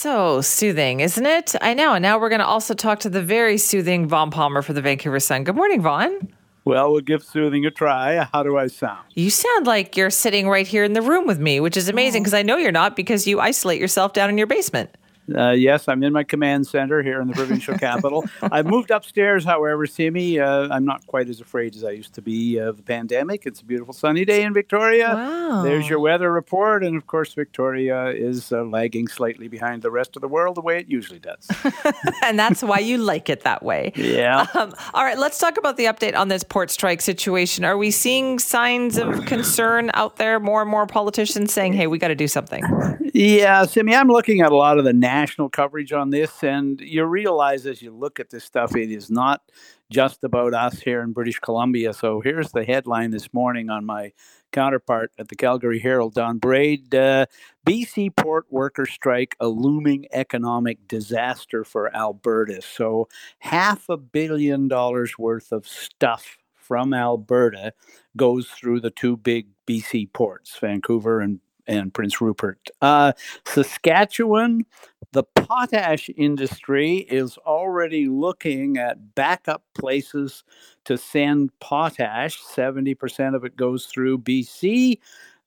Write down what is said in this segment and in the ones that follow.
So soothing, isn't it? I know. And now we're going to also talk to the very soothing Vaughn Palmer for the Vancouver Sun. Good morning, Vaughn. Well, we'll give soothing a try. How do I sound? You sound like you're sitting right here in the room with me, which is amazing oh. because I know you're not because you isolate yourself down in your basement. Uh, yes, I'm in my command center here in the provincial capital. I've moved upstairs, however, Simi. Uh, I'm not quite as afraid as I used to be of the pandemic. It's a beautiful sunny day in Victoria. Wow. There's your weather report. And of course, Victoria is uh, lagging slightly behind the rest of the world the way it usually does. and that's why you like it that way. Yeah. Um, all right, let's talk about the update on this port strike situation. Are we seeing signs of concern out there? More and more politicians saying, hey, we got to do something. Yeah, Simi, I'm looking at a lot of the national coverage on this, and you realize as you look at this stuff, it is not just about us here in British Columbia. So here's the headline this morning on my counterpart at the Calgary Herald, Don Braid. Uh, BC port worker strike, a looming economic disaster for Alberta. So half a billion dollars worth of stuff from Alberta goes through the two big BC ports, Vancouver and and Prince Rupert. Uh, Saskatchewan, the potash industry is already looking at backup places to send potash. 70% of it goes through BC.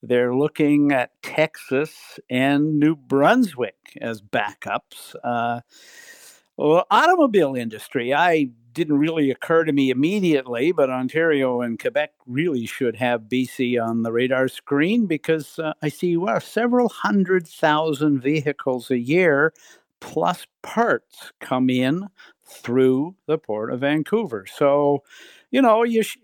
They're looking at Texas and New Brunswick as backups. Uh, well, automobile industry, I didn't really occur to me immediately, but Ontario and Quebec really should have BC on the radar screen because uh, I see well, several hundred thousand vehicles a year plus parts come in through the port of Vancouver. So, you know, you sh-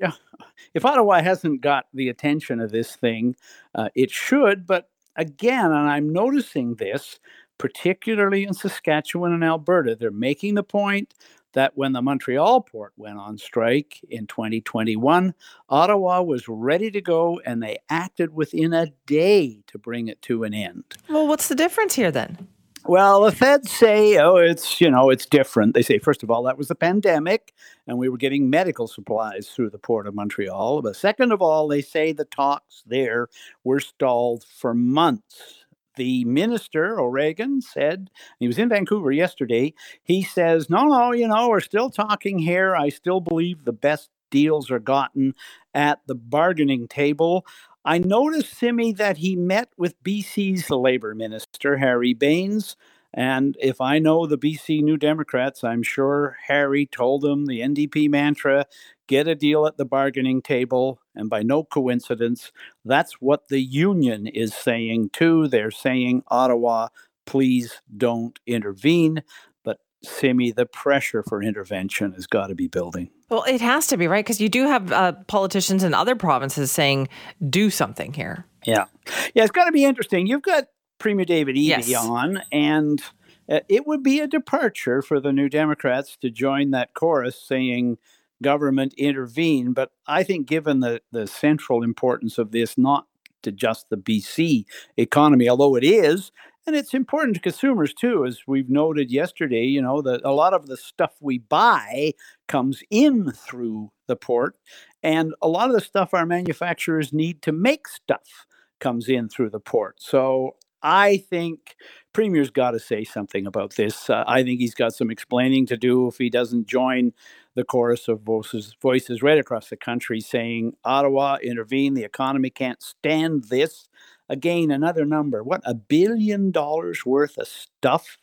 if Ottawa hasn't got the attention of this thing, uh, it should. But again, and I'm noticing this particularly in Saskatchewan and Alberta, they're making the point that when the Montreal port went on strike in 2021, Ottawa was ready to go and they acted within a day to bring it to an end. Well, what's the difference here then? Well, the feds say, oh, it's, you know, it's different. They say, first of all, that was the pandemic and we were getting medical supplies through the port of Montreal. But second of all, they say the talks there were stalled for months the minister, O'Regan, said, he was in Vancouver yesterday. He says, No, no, you know, we're still talking here. I still believe the best deals are gotten at the bargaining table. I noticed, Simi, that he met with BC's Labour Minister, Harry Bains. And if I know the BC New Democrats, I'm sure Harry told them the NDP mantra get a deal at the bargaining table. And by no coincidence, that's what the union is saying too. They're saying, Ottawa, please don't intervene. But Simi, the pressure for intervention has got to be building. Well, it has to be, right? Because you do have uh, politicians in other provinces saying, do something here. Yeah. Yeah, it's got to be interesting. You've got Premier David Eby yes. on, and uh, it would be a departure for the New Democrats to join that chorus saying, government intervene. But I think, given the, the central importance of this, not to just the BC economy, although it is, and it's important to consumers too, as we've noted yesterday, you know, that a lot of the stuff we buy comes in through the port, and a lot of the stuff our manufacturers need to make stuff comes in through the port. So I think Premier's got to say something about this. Uh, I think he's got some explaining to do if he doesn't join the chorus of voices, voices right across the country saying, Ottawa, intervene. The economy can't stand this. Again, another number. What, a billion dollars worth of stuff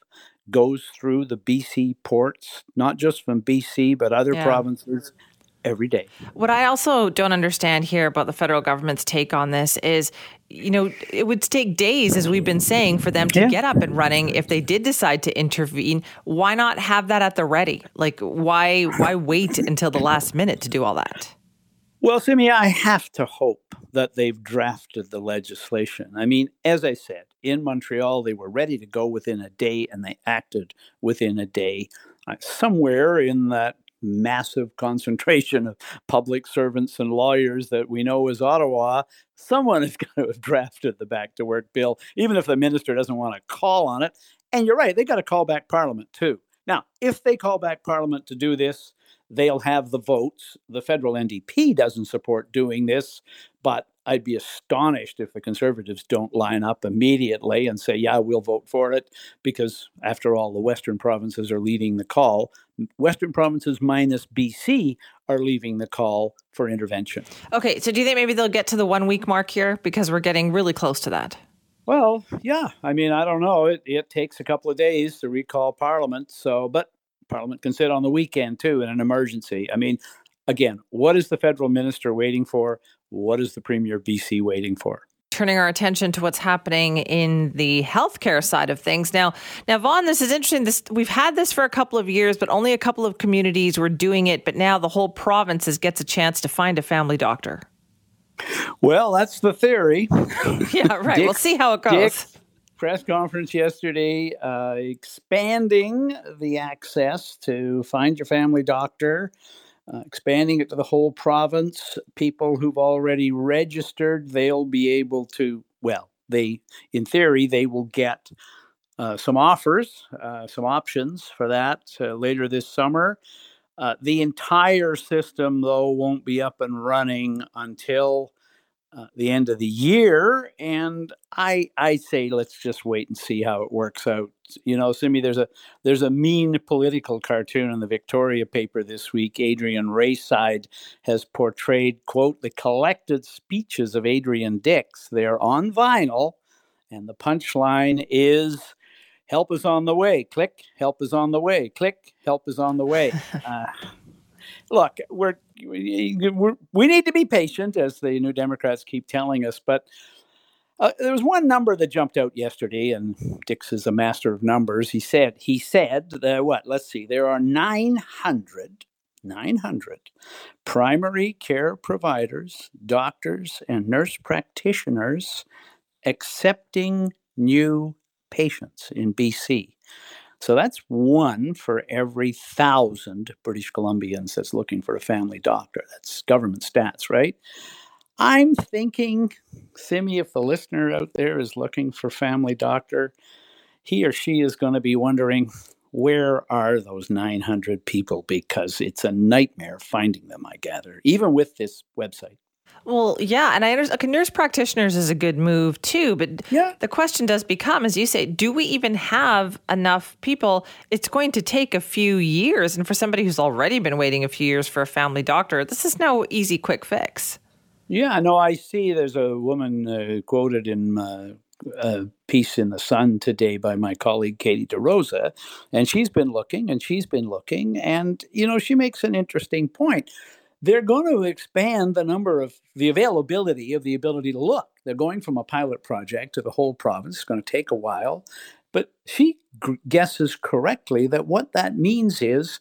goes through the BC ports, not just from BC, but other yeah. provinces every day. What I also don't understand here about the federal government's take on this is, you know, it would take days, as we've been saying, for them to yeah. get up and running. If they did decide to intervene, why not have that at the ready? Like, why why wait until the last minute to do all that? Well, Simi, I have to hope that they've drafted the legislation. I mean, as I said, in Montreal, they were ready to go within a day and they acted within a day. Uh, somewhere in that massive concentration of public servants and lawyers that we know as Ottawa, someone is going to have drafted the back to work bill, even if the minister doesn't want to call on it. And you're right, they got to call back Parliament too. Now, if they call back Parliament to do this, they'll have the votes. The federal NDP doesn't support doing this, but I'd be astonished if the Conservatives don't line up immediately and say, yeah, we'll vote for it, because after all, the Western provinces are leading the call. Western provinces minus BC are leaving the call for intervention. Okay, so do you think maybe they'll get to the one week mark here? Because we're getting really close to that. Well, yeah. I mean, I don't know. It, it takes a couple of days to recall Parliament. So, but Parliament can sit on the weekend too in an emergency. I mean, again, what is the federal minister waiting for? What is the Premier BC waiting for? Turning our attention to what's happening in the healthcare side of things. Now, now, Vaughn, this is interesting. This we've had this for a couple of years, but only a couple of communities were doing it. But now the whole province gets a chance to find a family doctor. Well, that's the theory. yeah, right. Dix, we'll see how it goes. Dix, press conference yesterday uh, expanding the access to find your family doctor uh, expanding it to the whole province. People who've already registered, they'll be able to, well, they, in theory, they will get uh, some offers, uh, some options for that uh, later this summer. Uh, the entire system, though, won't be up and running until uh, the end of the year, and I I say let's just wait and see how it works out. You know, Simi, there's a there's a mean political cartoon in the Victoria paper this week. Adrian Raeside has portrayed quote the collected speeches of Adrian Dix. They're on vinyl, and the punchline is. Help is on the way. Click. Help is on the way. Click. Help is on the way. Uh, look, we're, we're, we need to be patient, as the New Democrats keep telling us. But uh, there was one number that jumped out yesterday, and Dix is a master of numbers. He said, he said, that what? Let's see, there are 900, 900 primary care providers, doctors, and nurse practitioners accepting new patients in BC. So that's one for every thousand British Columbians that's looking for a family doctor. That's government stats, right? I'm thinking, Simi, if the listener out there is looking for family doctor, he or she is going to be wondering where are those 900 people because it's a nightmare finding them, I gather, even with this website. Well, yeah, and I understand. Okay, nurse practitioners is a good move too, but yeah. the question does become, as you say, do we even have enough people? It's going to take a few years, and for somebody who's already been waiting a few years for a family doctor, this is no easy, quick fix. Yeah, no, I see. There's a woman uh, quoted in uh, a piece in the Sun today by my colleague Katie DeRosa, and she's been looking and she's been looking, and you know, she makes an interesting point they're going to expand the number of the availability of the ability to look. They're going from a pilot project to the whole province. It's going to take a while. But she guesses correctly that what that means is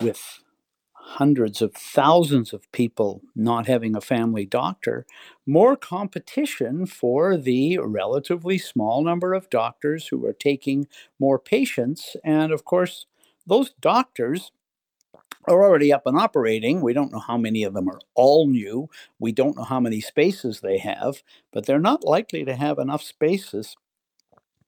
with hundreds of thousands of people not having a family doctor, more competition for the relatively small number of doctors who are taking more patients. And of course, those doctors are already up and operating. We don't know how many of them are all new. We don't know how many spaces they have, but they're not likely to have enough spaces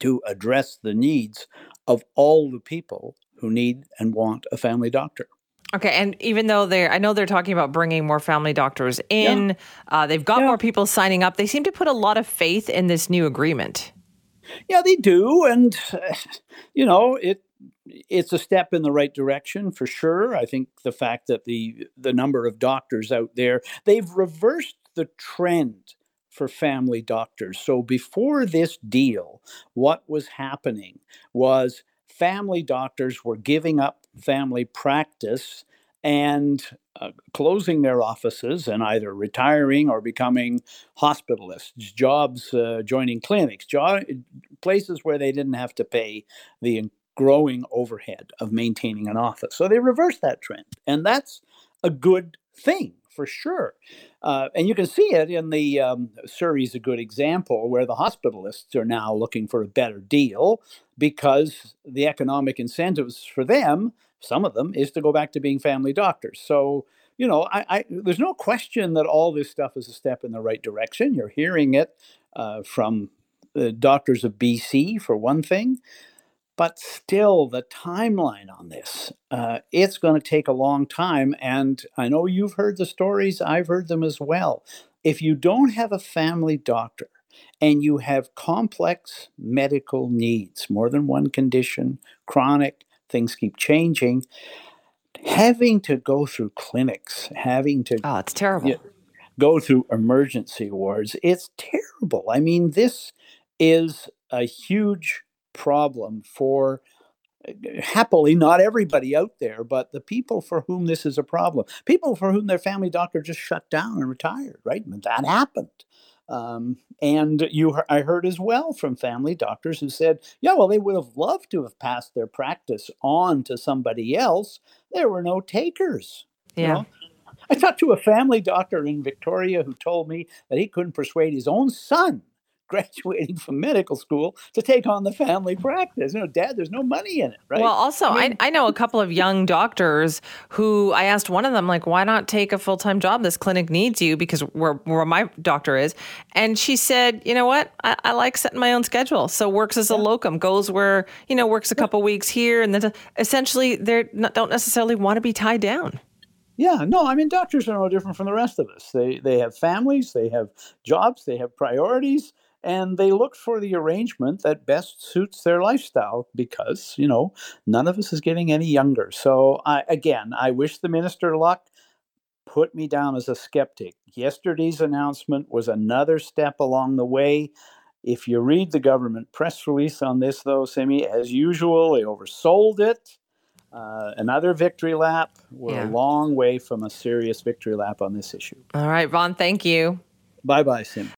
to address the needs of all the people who need and want a family doctor. Okay, and even though they're, I know they're talking about bringing more family doctors in, yeah. uh, they've got yeah. more people signing up. They seem to put a lot of faith in this new agreement. Yeah, they do, and you know, it it's a step in the right direction for sure. I think the fact that the the number of doctors out there they've reversed the trend for family doctors. So before this deal, what was happening was family doctors were giving up family practice and uh, closing their offices and either retiring or becoming hospitalists, jobs, uh, joining clinics, jo- places where they didn't have to pay the growing overhead of maintaining an office. So they reversed that trend. And that's a good thing for sure. Uh, and you can see it in the um, Surrey's a good example where the hospitalists are now looking for a better deal because the economic incentives for them, some of them, is to go back to being family doctors. So, you know, I, I there's no question that all this stuff is a step in the right direction. You're hearing it uh, from the doctors of BC, for one thing. But still, the timeline on this, uh, it's going to take a long time. And I know you've heard the stories, I've heard them as well. if you don't have a family doctor and you have complex medical needs, more than one condition, chronic, things keep changing, having to go through clinics, having to oh, it's terrible. You know, go through emergency wards, it's terrible. I mean, this is a huge problem for happily not everybody out there but the people for whom this is a problem. People for whom their family doctor just shut down and retired right? And that happened. Um, and you i heard as well from family doctors who said yeah well they would have loved to have passed their practice on to somebody else. There were no takers yeah. you know? i talked to a family doctor in victoria who told me that he couldn't persuade his own son graduating from medical school to take on the family practice. You know, dad, there's no money in it, right? Well, also, I, mean, I, I, know a couple of young doctors who I asked one of them, like, why not take a full time job? This clinic needs you because where, where my doctor is. And she said, you know what? I, I like setting my own schedule. So works as a yeah. locum, goes where, you know, works a couple yeah. weeks here. And then essentially they don't necessarily want to be tied down. Yeah, no, I mean doctors are no different from the rest of us. They they have families, they have jobs, they have priorities, and they look for the arrangement that best suits their lifestyle because you know none of us is getting any younger. So I, again i wish the minister luck put me down as a skeptic. Yesterday's announcement was another step along the way. If you read the government press release on this though simi as usual they oversold it uh, another victory lap. We're yeah. a long way from a serious victory lap on this issue. All right vaughn thank you. Bye bye, Sim.